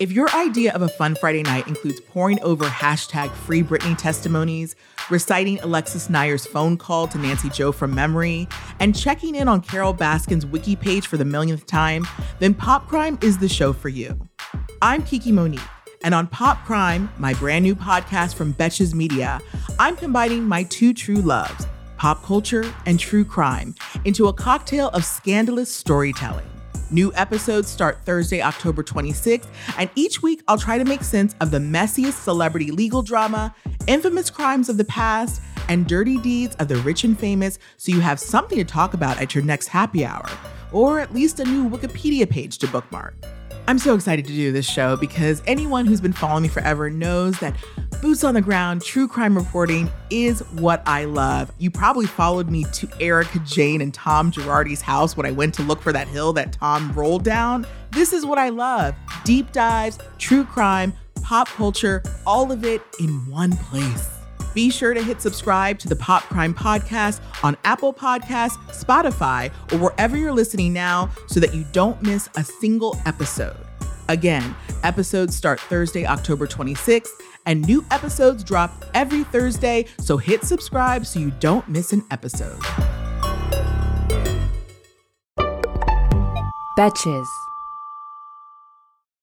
If your idea of a fun Friday night includes poring over hashtag free Britney testimonies, reciting Alexis Neiers' phone call to Nancy Jo from memory, and checking in on Carole Baskin's wiki page for the millionth time, then Pop Crime is the show for you. I'm Kiki Monique, and on Pop Crime, my brand new podcast from Betches Media, I'm combining my two true loves, pop culture and true crime, into a cocktail of scandalous storytelling. New episodes start Thursday, October 26th, and each week I'll try to make sense of the messiest celebrity legal drama, infamous crimes of the past, and dirty deeds of the rich and famous so you have something to talk about at your next happy hour, or at least a new Wikipedia page to bookmark. I'm so excited to do this show because anyone who's been following me forever knows that boots on the ground, true crime reporting is what I love. You probably followed me to Erika Jayne and Tom Girardi's house when I went to look for that hill that Tom rolled down. This is what I love deep dives, true crime, pop culture, all of it in one place. Be sure to hit subscribe to the Pop Crime Podcast on Apple Podcasts, Spotify, or wherever you're listening now so that you don't miss a single episode. Again, episodes start Thursday, October 26th, and new episodes drop every Thursday, so hit subscribe so you don't miss an episode. Betches.